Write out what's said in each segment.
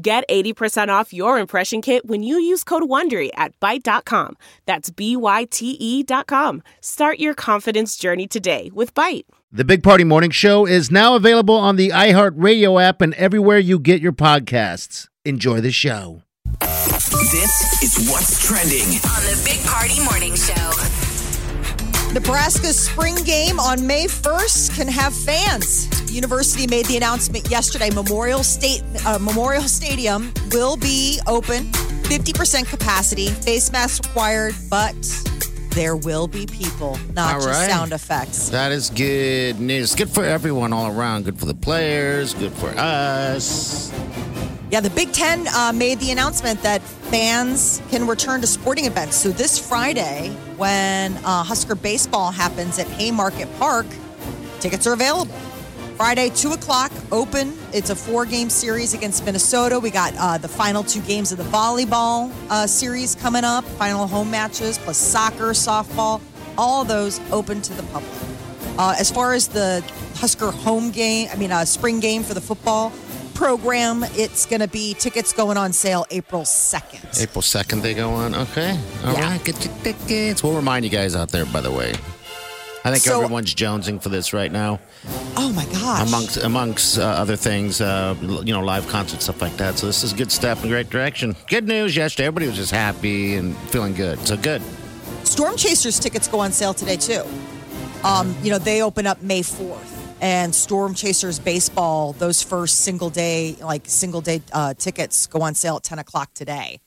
Get 80% off your impression kit when you use code WONDERY at Byte.com. That's B-Y-T-E dot com. Start your confidence journey today with Byte. The Big Party Morning Show is now available on the iHeartRadio app and everywhere you get your podcasts. Enjoy the show. This is what's trending. on the Big Party Morning Show. Nebraska's spring game on May 1st can have fans. University made the announcement yesterday. Memorial State uh, Memorial Stadium will be open, 50% capacity, face masks required, but there will be people, not All just right. sound effects. That is good news. Good for everyone all around. Good for the players. Good for us. Yeah, the Big Ten uh, made the announcement that fans can return to sporting events. So this Friday, when uh, Husker baseball happens at Haymarket Park, tickets are available. Friday, 2 o'clock, open. It's a four game series against Minnesota. We got uh, the final two games of the volleyball uh, series coming up, final home matches, plus soccer, softball, all those open to the public. Uh, as far as the Husker home game, I mean, uh, spring game for the football program, it's going to be tickets going on sale April 2nd. April 2nd, they go on. Okay. all right. Yeah. Get your tickets. We'll remind you guys out there, by the way. I think So- everyone's jonesing for this right now, Oh my gosh. amongst amongst uh, other things, uh, you know, live concerts, stuff like that. So this is a good step in the right direction. Good news yesterday. Everybody was just happy and feeling good. So good. Storm Chasers tickets go on sale today too. Um, you know, they open up May 4th. And Storm Chasers baseball, those first single day, like single day uh, tickets go on sale at 10 o'clock today.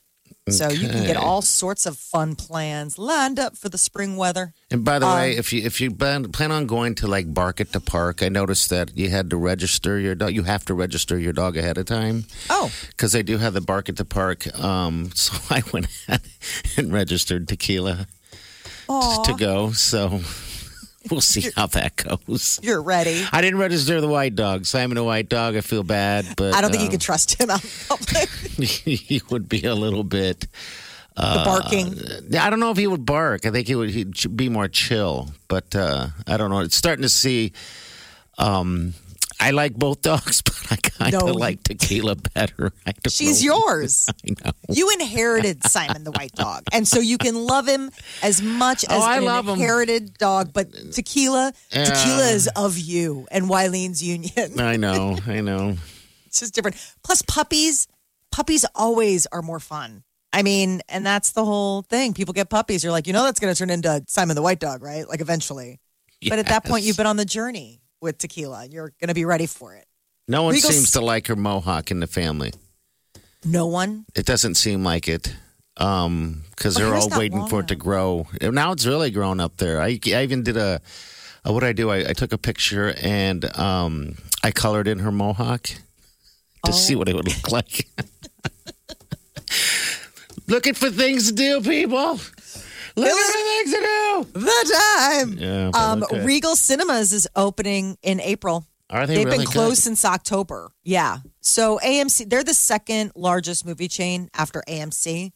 So you can get all sorts of fun plans lined up for the spring weather. And by the Um, way, if you if you plan, plan on going to like bark at the park, I noticed that you had to register your dog. You have to register your dog ahead of time. Oh, because they do have the bark at the park. Um, so I went ahead and registered tequila Aw. to go. So we'll see how that goes. you're ready. I didn't register the white dog. Simon a white dog. I feel bad, but I don't think you um, can trust him out in public. he would be a little bit. the barking. I don't know if he would bark. I think he would he'd be more chill. But uh, I don't know. It's starting to see. Um, I like both dogs, but I kind of No, like tequila better. I She's know. yours. I know. You inherited Simon the white dog. And so you can love him as much oh, as Oh, I an love him. inherited dog, but tequila, Yeah. tequila is of you and Wileen's union. I know. I know. It's just different. Plus puppies, puppies always are more fun. I mean, and that's the whole thing. People get puppies. You're like, you know, that's going to turn into Simon the white dog, right? Like eventually. But at that point, you've been on the journey with tequila. You're going to be ready for it. No one Regal- seems to like her mohawk in the family. No one. It doesn't seem like it. Um, because But they're all waiting for it to grow. Now it's really grown up there. I, I even did a, uh, what I do? I, I took a picture and um, I colored in her mohawk to see Oh. what it would look like. Looking for things to do, people. Looking for things to do. The time. Yeah, but Um, okay. Regal Cinemas is opening in April. Are they They've really been good? closed since October. Yeah. So AMC, they're the second largest movie chain after AMC.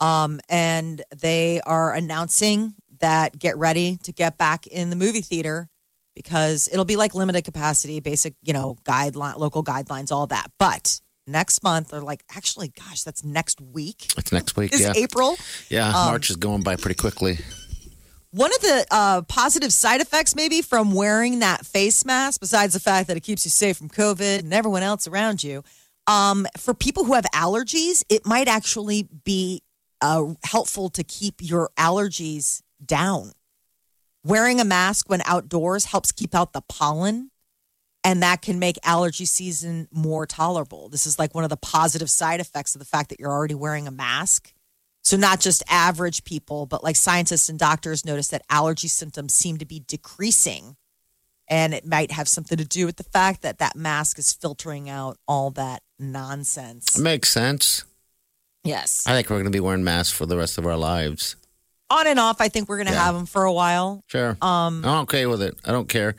Um, and they are announcing that get ready to get back in the movie theater because it'll be like limited capacity, basic, you know, guideline, local guidelines, all that. But next month, or like actually, gosh, that's next week. It's next week. Is yeah. April. Yeah, Um, March is going by pretty quickly. One of the uh, positive side effects, maybe, from wearing that face mask, besides the fact that it keeps you safe from COVID and everyone else around you, um, for people who have allergies, it might actually be uh, helpful to keep your allergies down. Wearing a mask when outdoors helps keep out the pollen, and that can make allergy season more tolerable. This is like one of the positive side effects of the fact that you're already wearing a mask. So, not just average people, but like scientists and doctors notice that allergy symptoms seem to be decreasing. And it might have something to do with the fact that that mask is filtering out all that nonsense. Makes sense. Yes. I think we're going to be wearing masks for the rest of our lives. On and off, I think we're going to Yeah. have them for a while. Sure. Um, I'm okay with it. I don't care.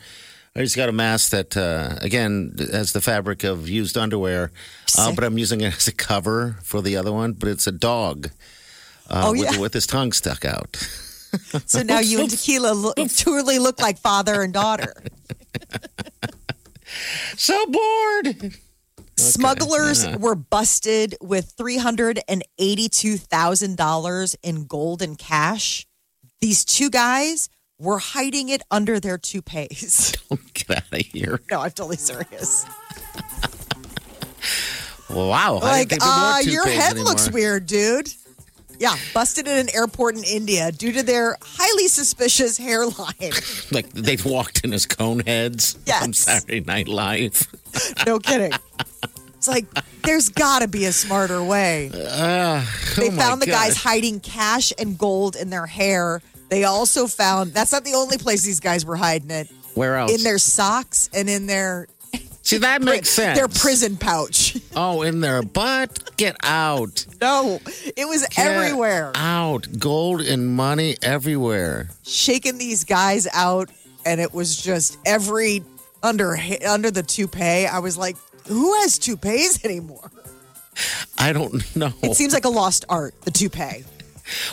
I just got a mask that, uh, again, has the fabric of used underwear, uh, but I'm using it as a cover for the other one. But it's a dog uh, Oh, with, yeah. with his tongue stuck out. So now you and Tequila look, truly look like father and daughter. So bored. Smugglers were busted with $382,000 in gold and cash. These two guys were hiding it under their toupees. Don't get out of here. no, I'm totally serious. Wow. Like, didn't think there were uh, your head looks weird, dude. Yeah, busted in an airport in India due to their highly suspicious hairline. Like they've walked in as cone heads Yes. Saturday Night Live. No kidding. It's like there's got to be a smarter way. they oh my found the guys hiding cash and gold in their hair. They also found that's not the only place these guys were hiding it. Where else? In their socks and in their See, that makes sense. their prison pouch. Oh, in their butt? Get out. No, it was Get everywhere. Out. Gold and money everywhere. Shaking these guys out, and it was just every under under the toupee. I was like, who has toupees anymore? I don't know. It seems like a lost art. The toupee.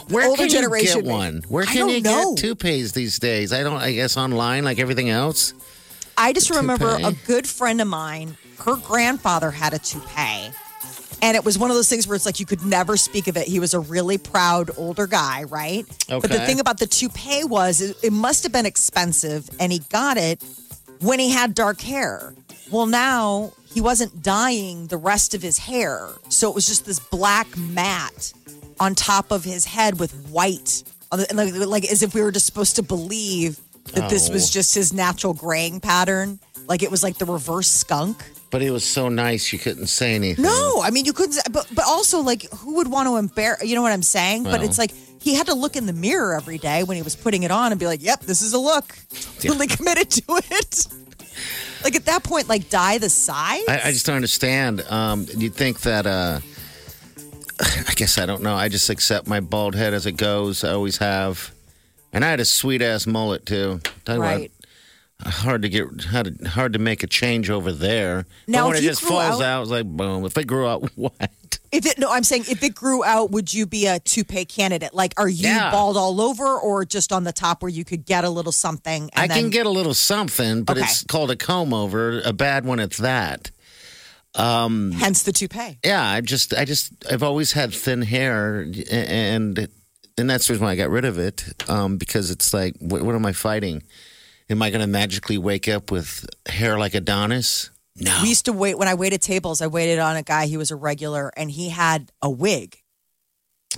Where older can generation you get one? Where can you know. get toupees these days? I don't. I guess online, like everything else. I just remember toupee? a good friend of mine, her grandfather had a toupee. And it was one of those things where it's like you could never speak of it. He was a really proud older guy, right? Okay. But the thing about the toupee was it, it must have been expensive, and he got it when he had dark hair. Well, now he wasn't dyeing the rest of his hair. So it was just this black mat on top of his head with white. and Like, like as if we were just supposed to believe that this was Oh. just his natural graying pattern. Like it was like the reverse skunk. But he was so nice, you couldn't say anything. No, I mean you couldn't. But but also like who would want to embarrass? You know what I'm saying? but it's like he had to look in the mirror every day when he was putting it on and be like, "Yep, this is a look." Really committed to it. Like at that point, like dye the sides. I, I just don't understand. Um, you'd think that. Uh, I guess I don't know. I just accept my bald head as it goes. I always have, and I had a sweet ass mullet too. Tell you what, right. hard to get hard to, hard to make a change over there. Now, but when if it just falls out- out, it's like boom. If it grew out, what? If it no, I'm saying if it grew out, would you be a toupee candidate? Like, are you Yeah. bald all over, or just on the top where you could get a little something? And I then, can get a little something, but Okay. it's called a comb over. A bad one, it's that. Hence the toupee. Yeah, I just, I just, I've always had thin hair, and and that's the reason why I got rid of it. Um, because it's like, what, what am I fighting? Am I going to magically wake up with hair like Adonis? No. We used to wait when I waited tables. I waited on a guy. He was a regular, and he had a wig.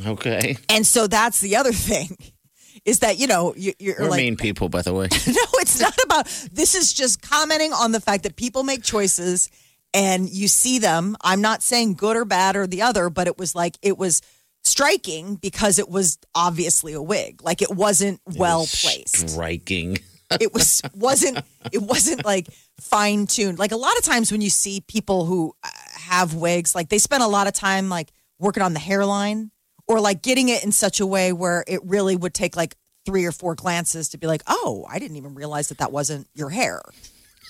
Okay. And so that's the other thing is that, you know, you, you're We're like, mean people, by the way. no, it's not about, this is just commenting on the fact that people make choices and you see them. I'm not saying good or bad or the other, but it was like, it was striking because it was obviously a wig. Like it wasn't well placed. Striking. It was, wasn't, it wasn't like fine tuned. Like a lot of times when you see people who uh, have wigs, like they spend a lot of time like working on the hairline or like getting it in such a way where it really would take like three or four glances to be like, oh, I didn't even realize that that wasn't your hair.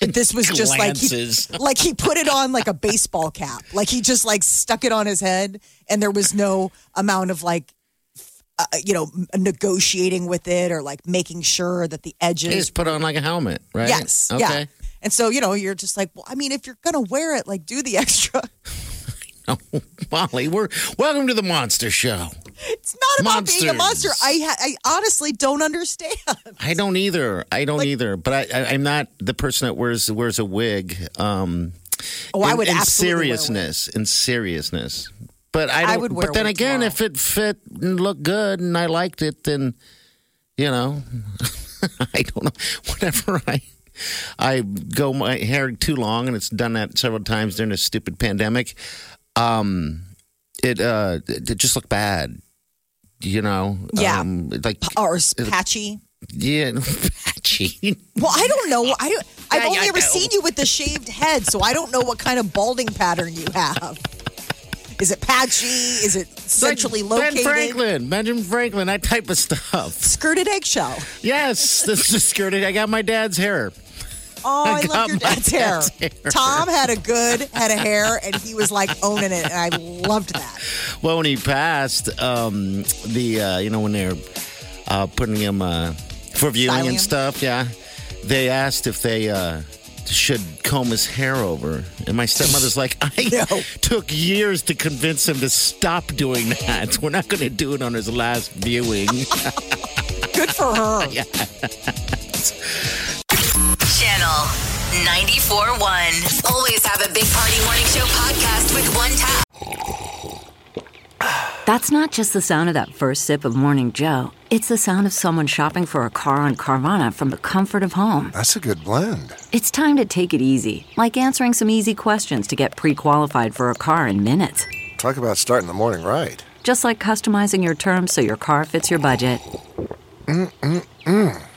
That This was just like he, like he put it on like a baseball cap, like he just like stuck it on his head, and there was no amount of like, uh, you know, negotiating with it or like making sure that the edges Just put on like a helmet, right? Yes. Okay. Yeah. And so, you know, you're just like, well, I mean, if you're going to wear it, like do the extra. oh, Molly, we're welcome to the Monster Show. It's not about being a monster. I, ha- I honestly don't understand. I don't either. I don't either. But I, I, I'm not the person that wears wears a wig. Um, Oh, I would in absolutely wear a wig. seriousness. In seriousness. But I, I would But then again, tomorrow. if it fit and looked good and I liked it, then you know, I don't know. Whenever I I go my hair too long, and it's done that several times during this stupid pandemic. Um, it uh, it just looked bad. You know, Yeah. um, like Or patchy. Yeah, patchy. Well, I don't know. I don't, I've Yeah, only ever seen you with the shaved head, so I don't know what kind of balding pattern you have. Is it patchy? Is it centrally Like located? Ben Franklin, Benjamin Franklin, that type of stuff. Skirted eggshell. Yes, this is skirted. I got my dad's hair. Oh, I, I love your dad's hair. hair. Tom had a good head of hair, and he was like owning it, and I loved that. Well, when he passed, um, the uh, you know when they're uh, putting him uh, for viewing and stuff, yeah, they asked if they uh, should comb his hair over, and my stepmother's like, I No. took years to convince him to stop doing that. We're not going to do it on his last viewing. Good for her. Channel 94.1. Always have a Big Party Morning Show podcast with one tap. That's not just the sound of that first sip of Morning Joe. It's the sound of someone shopping for a car on Carvana from the comfort of home. That's a good blend. It's time to take it easy, like answering some easy questions to get pre qualified for a car in minutes. Talk about starting the morning right. Just like customizing your terms so your car fits your budget. Mm, mm, mm.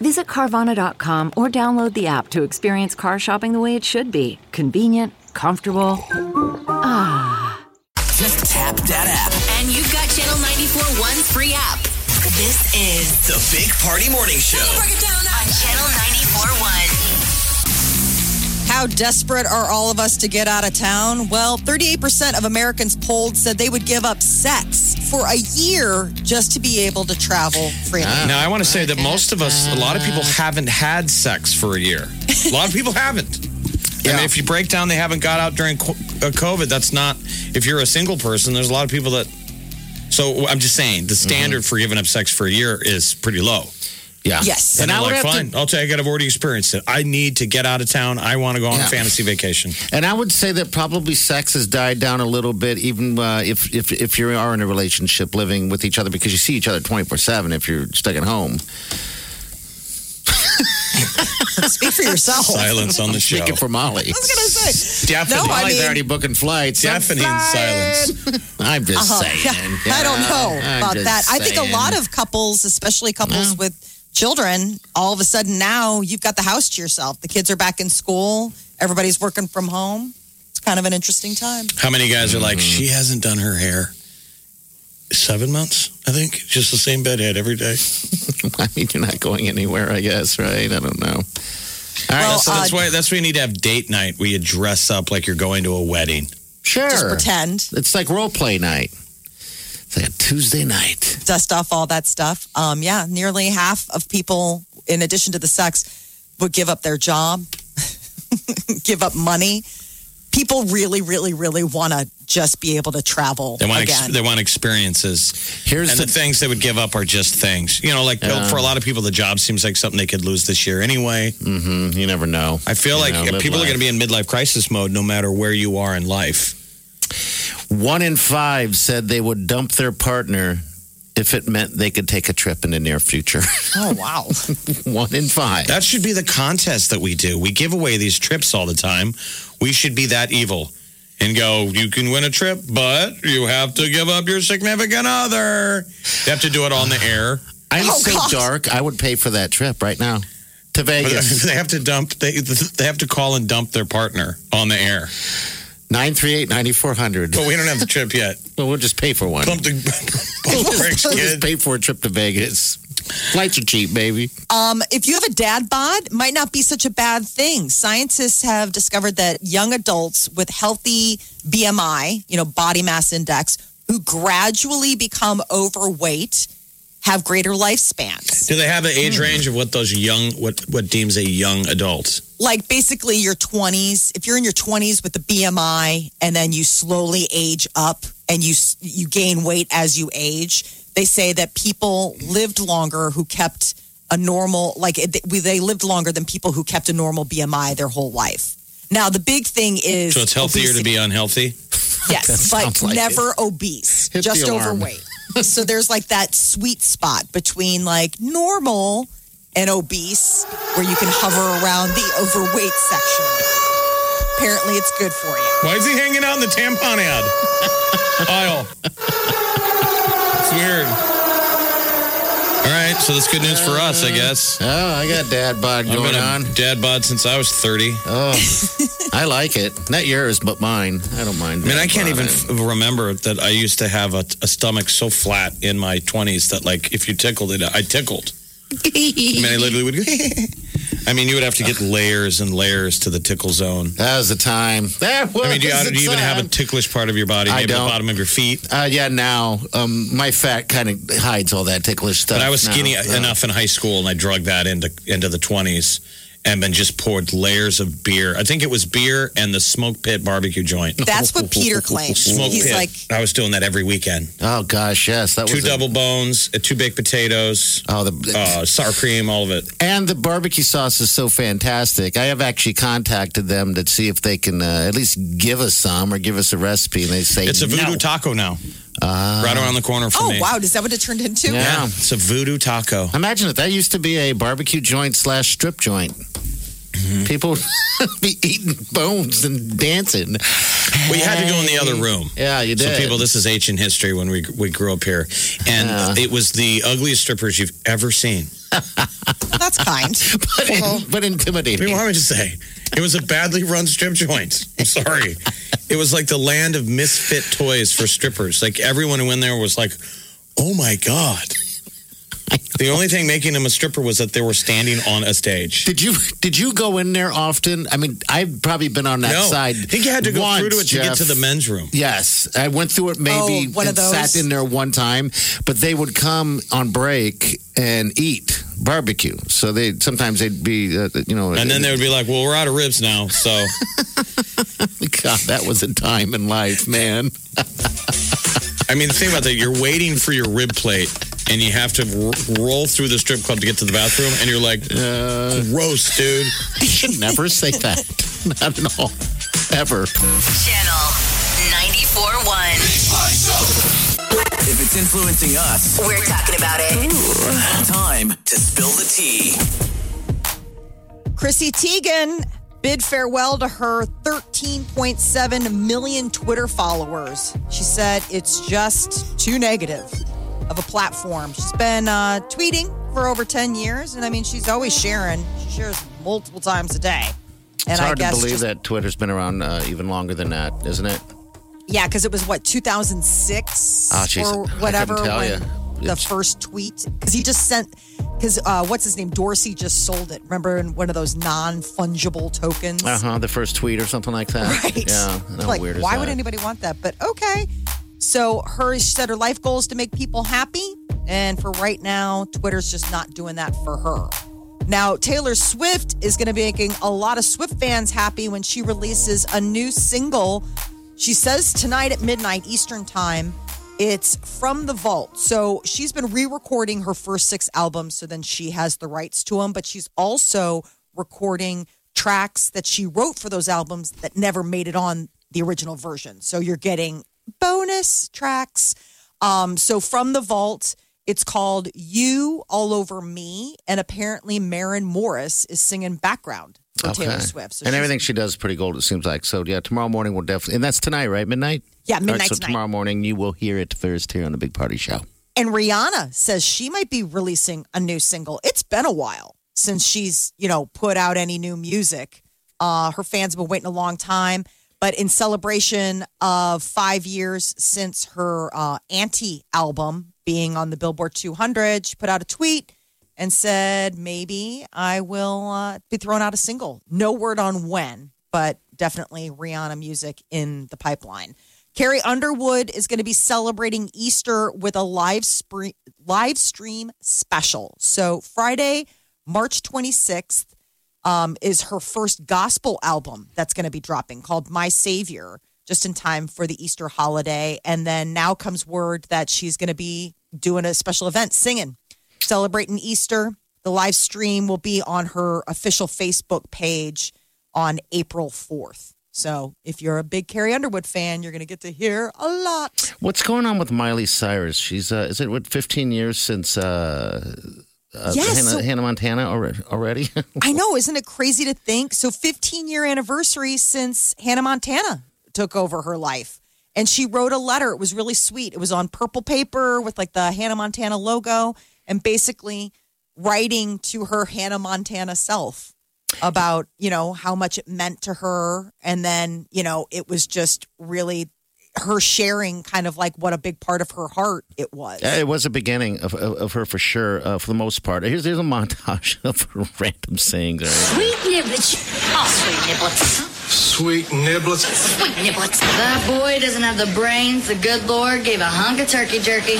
Visit Carvana.com or download the app to experience car shopping the way it should be convenient, comfortable. Ah. Just tap that app. And you've got Channel 94.1's free app. This is The Big Party Morning Show. Break it down on Channel 94.1. How desperate are all of us to get out of town? Well, 38% of Americans polled said they would give up sex for a year just to be able to travel freely. Now, I want to say that most of us, a lot of people haven't had sex for a year. A lot of people haven't. I mean, if you break down, they haven't got out during co- uh, COVID. That's not, if you're a single person, there's a lot of people that. So I'm just saying, the standard for giving up sex for a year is pretty low. Yeah. Yes. And, And I I'm would like, have fine, to, I'll take it. I've already experienced it. I need to get out of town. I want to go on Yeah. a fantasy vacation. and I would say that probably sex has died down a little bit, even uh, if if if you are in a relationship, living with each other, because you see each other twenty four seven. If you're stuck at home, Speak for yourself. Silence on the show. speaking for Molly, I was going to say. Deafening, No, I Molly's mean- already booking flights. deafening I'm silence. I'm just Uh-huh. saying. Yeah, I don't know I'm about just that. I think a lot of couples, especially couples with children, all of a sudden now you've got the house to yourself. The kids are back in school. Everybody's working from home. It's kind of an interesting time. How many guys are like, Mm-hmm. she hasn't done her hair? Seven months, I think. Just the same bedhead every day. I mean, you're not going anywhere, I guess, right? I don't know. All right, Well, so uh, That's why. That's why you need to have date night where you dress up like you're going to a wedding. sure. Just pretend, It's like role play night. It's like a Tuesday night. Dust off all that stuff. Um, yeah, nearly half of people, in addition to the sex, would give up their job, give up money. People really, really, really want to just be able to travel They want ex- they want experiences. Here's and the, the, things they would give up are just things. You know, like for a lot of people, the job seems like something they could lose this year anyway. Mhm, you never know. I feel You like know, live people are going to be in midlife crisis mode no matter where you are in life. One in five said they would dump their partner if it meant they could take a trip in the near future. oh, wow. One in five. That should be the contest that we do. We give away these trips all the time. We should be that evil and go, you can win a trip, but you have to give up your significant other. You have to do it on the air. I'm Oh, so God. dark. I would pay for that trip right now to Vegas. they have to dump. They they have to call and dump their partner on the air. 938 9400. But we don't have the trip yet. Well, we'll just pay for one. Pump the pump the brakes, We'll just kid. pay for a trip to Vegas. Flights are cheap, baby. Um, if you have a dad bod, might not be such a bad thing. Scientists have discovered that young adults with healthy BMI, you know, body mass index, who gradually become overweight have greater lifespans. Do they have an age range of what those young what what deems a young adult? Like basically your 20s, if you're in your 20s with the BMI and then you slowly age up and you you gain weight as you age, they say that people lived longer who kept a normal, like it, they lived longer than people who kept a normal BMI their whole life. Now, the big thing is So it's healthier to be unhealthy. Yes, but like never obese, Hit just overweight. so there's like that sweet spot between like normal and obese where you can hover around the overweight section. Apparently, it's good for you. Why is he hanging out in the tampon ad aisle? It's weird. All right, so that's good news for us, I guess. Oh, I got dad bod I've going been a on. dad bod since I was 30. Oh, I like it. Not yours, but mine. I don't mind. I mean, I can't even f- remember that I used to have a, a stomach so flat in my 20s that, like, if you tickled it, I tickled. I mean, I literally would go, I mean, you would have to get layers and layers to the tickle zone. That was the time. That was I mean, do you, do you even have a ticklish part of your body? I don't. the bottom of your feet? Uh, yeah, now um, my fat kind of hides all that ticklish stuff. But I was now. skinny Uh, enough in high school, and I drug that into into the twenties, and then just poured layers of beer. I think it was beer and the smoke pit barbecue joint. That's what Peter claims. Smoke He's pit. like, I was doing that every weekend. Oh gosh, yes, that Two was a- double bones, uh, two baked potatoes, Oh, the uh, sour cream, all of it. and the barbecue sauce is so fantastic. I have actually contacted them to see if they can uh, at least give us some or give us a recipe, and they say It's a voodoo no. taco now, right around the corner from oh, me. wow, is that what it turned into? Yeah. Yeah, it's a voodoo taco. Imagine if that used to be a barbecue joint slash strip joint. Mm-hmm. People be eating bones and dancing. We had to go in the other room. Yeah, you did. So people, this is ancient history when we we grew up here, and Yeah. it was the ugliest strippers you've ever seen. That's kind. but, in- but I intimidating. mean, what would you say? It was a badly run strip joint. I'm sorry. It was like the land of misfit toys for strippers. Like everyone who went there was like, "Oh my god." The only thing making them a stripper was that they were standing on a stage. Did you did you go in there often? I mean, I've probably been on that no, side. I think you had to go once, through to it to get to the men's room. Yes, I went through it maybe Oh, one of and sat in there one time, but they would come on break and eat barbecue. So they sometimes they'd be, uh, you know, And then they would be like, "Well, we're out of ribs now." So God, that was a time in life, man. I mean, the thing about that, you're waiting for your rib plate, and you have to r- roll through the strip club to get to the bathroom, and you're like, uh. "Gross, dude." You should never say that. Not at all, ever. Channel 94.1. If it's influencing us, We're talking about it. time to spill the tea. Chrissy Teigen bid farewell to her 13.7 million Twitter followers. She said it's just too negative of a platform. She's been uh, tweeting for over 10 years, and I mean, she's always sharing. She shares multiple times a day. And It's hard I guess to believe just- that Twitter's been around uh, even longer than that, isn't it? Yeah, because it was what 2006 Oh, jeez, or I whatever tell when ya. the It's- first tweet. Because he just sent. Because uh, what's his name? Dorsey just sold it. Remember in one of those non fungible tokens. Uh huh. The first tweet or something like that. Right. Yeah. Like, why would anybody want that? But okay. So her she said her life goal is to make people happy, and for right now, Twitter's just not doing that for her. Now, Taylor Swift is going to be making a lot of Swift fans happy when she releases a new single. She says tonight at midnight Eastern Time. It's from the vault. So she's been re recording her first six albums. So then she has the rights to them. But she's also recording tracks that she wrote for those albums that never made it on the original version. So you're getting bonus tracks. Um, so from the vault, it's called You All Over Me. And apparently, Maren Morris is singing background for Taylor Swift. So and everything she does is pretty gold, it seems like. So, yeah, tomorrow morning we'll definitely, and that's tonight, right? Midnight? Yeah, All right, midnight so tonight. tomorrow morning you will hear it first here on the Big Party Show. And Rihanna says she might be releasing a new single. It's been a while since she's, you know, put out any new music. Uh, her fans have been waiting a long time. But in celebration of five years since her uh, anti album being on the Billboard 200, she put out a tweet and said, maybe I will uh, be throwing out a single. No word on when, but definitely Rihanna music in the pipeline. Carrie Underwood is going to be celebrating Easter with a live, spree- live stream special. So Friday, March 26th, um, is her first gospel album that's going to be dropping called My Savior, just in time for the Easter holiday. And then now comes word that she's going to be doing a special event singing, celebrating Easter The live stream will be on her official Facebook page on April 4th. So if you're a big Carrie Underwood fan, you're going to get to hear a lot. What's going on with Miley Cyrus? She's uh, is it what 15 years since uh, uh, Yes, Hannah, so- Hannah Montana already? already? I know, isn't it crazy to think? So 15 year anniversary since Hannah Montana took over her life. And she wrote a letter. It was really sweet. It was on purple paper with like the Hannah Montana logo and basically writing to her Hannah Montana self about, you know, how much it meant to her. And then, you know, it was just really her sharing kind of like what a big part of her heart it was. Yeah, it was a beginning of, of, of her for sure, uh, for the most part. Here's, here's a montage of her random sayings. all right? Sweet niblets. Oh, sweet niblets. Sweet niblets. Sweet niblets. That boy doesn't have the brains the good Lord gave a hunk of turkey jerky.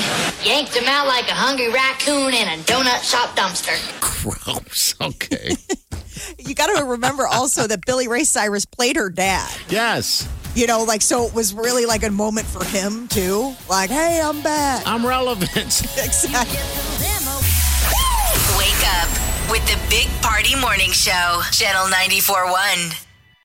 Yanked him out like a hungry raccoon in a donut shop dumpster. Gross. Okay. You got to remember also that Billy Ray Cyrus played her dad. yes. You know, like, so it was really like a moment for him too. Like, hey, I'm back. I'm relevant. exactly. Wake up with the Big Party Morning Show, Channel 94.1.